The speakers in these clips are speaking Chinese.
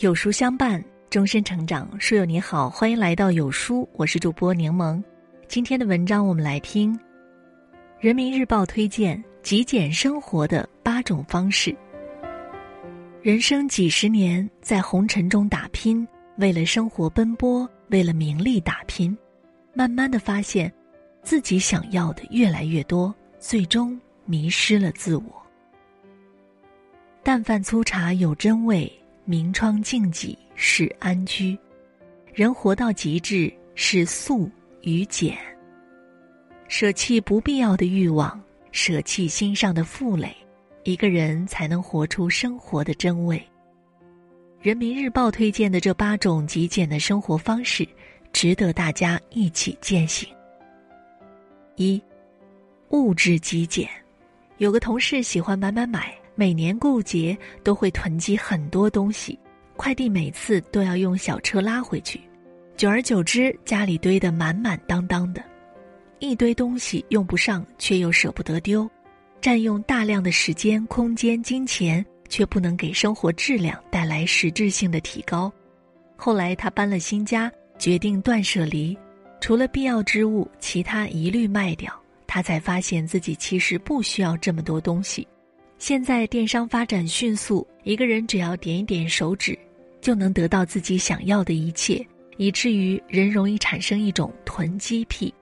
有书相伴，终身成长。书友你好，欢迎来到有书，我是主播柠檬。今天的文章我们来听，《人民日报》推荐极简生活的八种方式。人生几十年，在红尘中打拼，为了生活奔波，为了名利打拼，慢慢的发现，自己想要的越来越多，最终迷失了自我。淡饭粗茶有真味。明窗净几是安居，人活到极致是素与简。舍弃不必要的欲望，舍弃心上的负累，一个人才能活出生活的真味。人民日报推荐的这八种极简的生活方式，值得大家一起践行。一，物质极简。有个同事喜欢买买买。每年购物节都会囤积很多东西，快递每次都要用小车拉回去，久而久之家里堆得满满当当的，一堆东西用不上却又舍不得丢，占用大量的时间、空间、金钱，却不能给生活质量带来实质性的提高。后来他搬了新家，决定断舍离，除了必要之物，其他一律卖掉。他才发现自己其实不需要这么多东西。现在电商发展迅速，一个人只要点一点手指，就能得到自己想要的一切，以至于人容易产生一种囤积癖。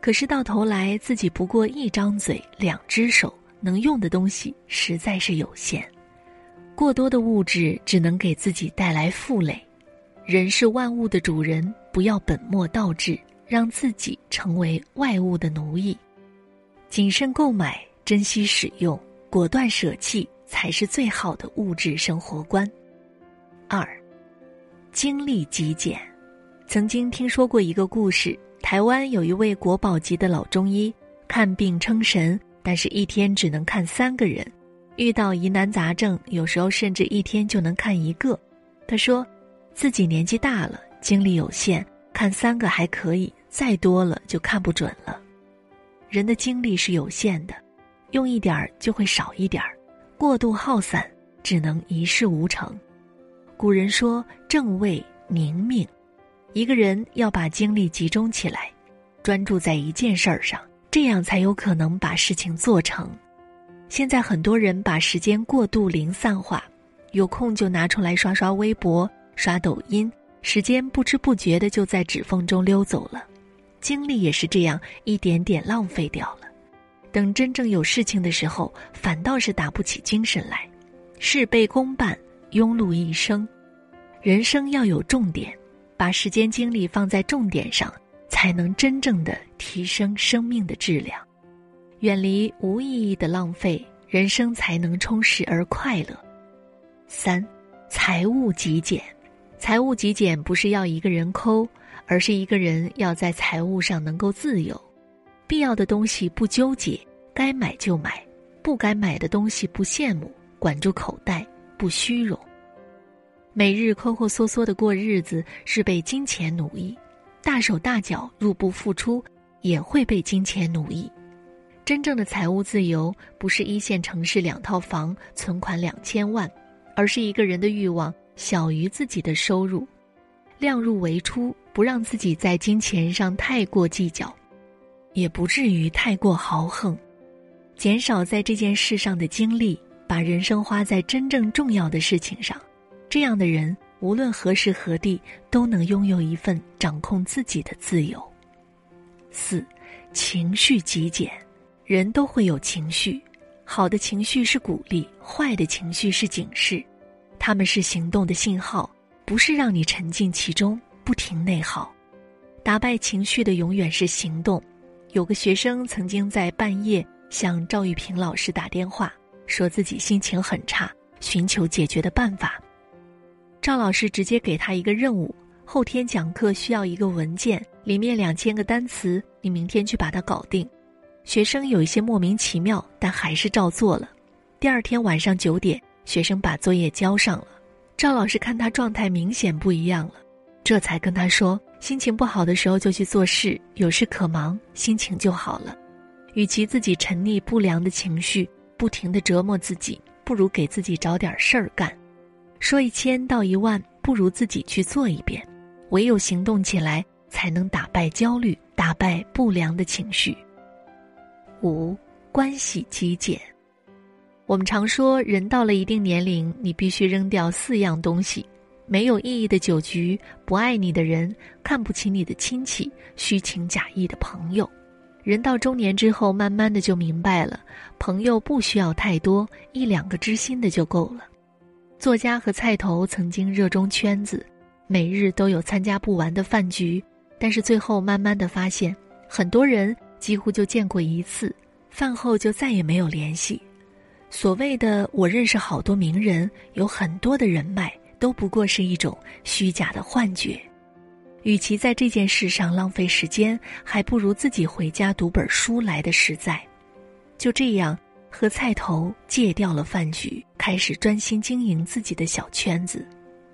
可是到头来，自己不过一张嘴、两只手，能用的东西实在是有限。过多的物质只能给自己带来负累。人是万物的主人，不要本末倒置，让自己成为外物的奴役。谨慎购买，珍惜使用。果断舍弃才是最好的物质生活观。二，精力极简。曾经听说过一个故事：台湾有一位国宝级的老中医，看病称神，但是一天只能看三个人。遇到疑难杂症，有时候甚至一天就能看一个。他说，自己年纪大了，精力有限，看三个还可以，再多了就看不准了。人的精力是有限的。用一点儿就会少一点儿，过度耗散只能一事无成。古人说“正位宁命”，一个人要把精力集中起来，专注在一件事儿上，这样才有可能把事情做成。现在很多人把时间过度零散化，有空就拿出来刷刷微博、刷抖音，时间不知不觉的就在指缝中溜走了，精力也是这样一点点浪费掉了。等真正有事情的时候，反倒是打不起精神来，事倍功半，庸碌一生。人生要有重点，把时间精力放在重点上，才能真正的提升生命的质量，远离无意义的浪费，人生才能充实而快乐。三，财务极简，财务极简不是要一个人抠，而是一个人要在财务上能够自由。必要的东西不纠结，该买就买；不该买的东西不羡慕，管住口袋，不虚荣。每日抠抠缩缩的过日子是被金钱奴役，大手大脚入不敷出也会被金钱奴役。真正的财务自由不是一线城市两套房、存款两千万，而是一个人的欲望小于自己的收入，量入为出，不让自己在金钱上太过计较。也不至于太过豪横，减少在这件事上的精力，把人生花在真正重要的事情上。这样的人，无论何时何地，都能拥有一份掌控自己的自由。四，情绪极简。人都会有情绪，好的情绪是鼓励，坏的情绪是警示。他们是行动的信号，不是让你沉浸其中不停内耗。打败情绪的永远是行动。有个学生曾经在半夜向赵玉平老师打电话，说自己心情很差，寻求解决的办法。赵老师直接给他一个任务：后天讲课需要一个文件，里面两千个单词，你明天去把它搞定。学生有一些莫名其妙，但还是照做了。第二天晚上九点，学生把作业交上了。赵老师看他状态明显不一样了，这才跟他说。心情不好的时候就去做事，有事可忙，心情就好了。与其自己沉溺不良的情绪，不停的折磨自己，不如给自己找点事儿干。说一千道一万，不如自己去做一遍。唯有行动起来，才能打败焦虑，打败不良的情绪。五、关系极简。我们常说，人到了一定年龄，你必须扔掉四样东西：没有意义的酒局，不爱你的人，看不起你的亲戚，虚情假意的朋友。人到中年之后，慢慢的就明白了，朋友不需要太多，一两个知心的就够了。作家和菜头曾经热衷圈子，每日都有参加不完的饭局，但是最后慢慢的发现，很多人几乎就见过一次，饭后就再也没有联系。所谓的我认识好多名人，有很多的人脉，都不过是一种虚假的幻觉。与其在这件事上浪费时间，还不如自己回家读本书来的实在。就这样，和菜头戒掉了饭局，开始专心经营自己的小圈子。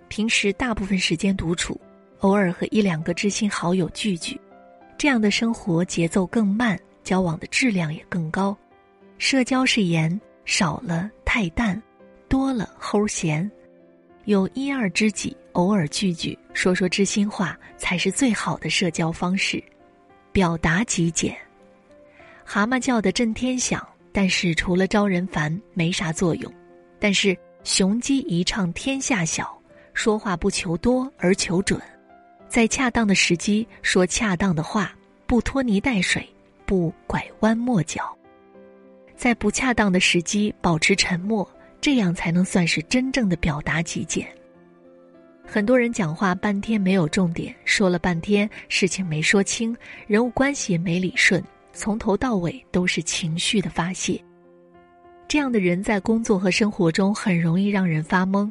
平时大部分时间独处，偶尔和一两个知心好友聚聚。这样的生活节奏更慢，交往的质量也更高。社交是盐，少了太淡，多了齁咸。有一二知己，偶尔聚聚，说说知心话，才是最好的社交方式。表达极简，蛤蟆叫的震天响，但是除了招人烦，没啥作用。但是雄鸡一唱天下晓，说话不求多而求准，在恰当的时机说恰当的话，不拖泥带水，不拐弯抹角，在不恰当的时机保持沉默。这样才能算是真正的表达极简。很多人讲话半天没有重点，说了半天事情没说清，人物关系也没理顺，从头到尾都是情绪的发泄。这样的人在工作和生活中很容易让人发懵。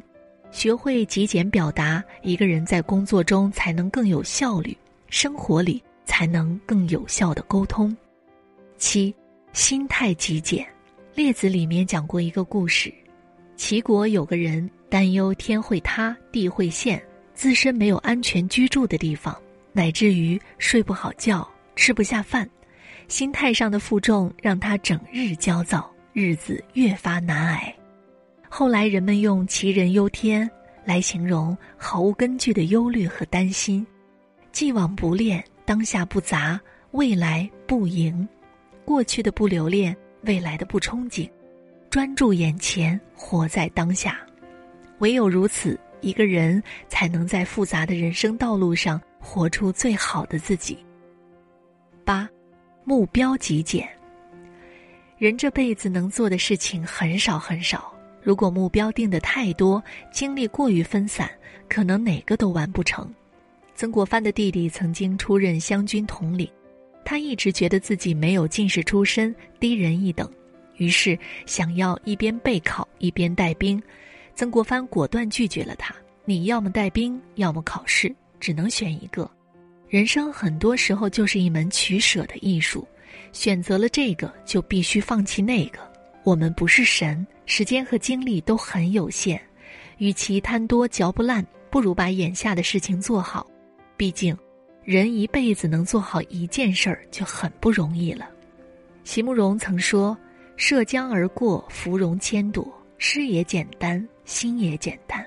学会极简表达，一个人在工作中才能更有效率，生活里才能更有效的沟通。七，心态极简。列子里面讲过一个故事。齐国有个人担忧天会塌地会陷，自身没有安全居住的地方，乃至于睡不好觉、吃不下饭，心态上的负重让他整日焦躁，日子越发难挨。后来人们用“杞人忧天”来形容毫无根据的忧虑和担心，既往不恋，当下不杂，未来不迎，过去的不留恋，未来的不憧憬。专注眼前，活在当下，唯有如此，一个人才能在复杂的人生道路上活出最好的自己。八，目标极简。人这辈子能做的事情很少很少，如果目标定的太多，精力过于分散，可能哪个都完不成。曾国藩的弟弟曾经出任湘军统领，他一直觉得自己没有进士出身，低人一等。于是，想要一边备考一边带兵，曾国藩果断拒绝了他。你要么带兵，要么考试，只能选一个。人生很多时候就是一门取舍的艺术，选择了这个就必须放弃那个。我们不是神，时间和精力都很有限，与其贪多嚼不烂，不如把眼下的事情做好。毕竟，人一辈子能做好一件事儿就很不容易了。席慕容曾说。涉江而过，芙蓉千朵，诗也简单，心也简单。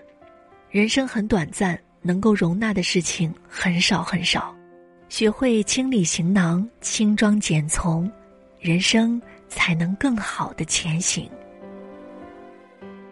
人生很短暂，能够容纳的事情很少很少。学会清理行囊，轻装简从，人生才能更好的前行。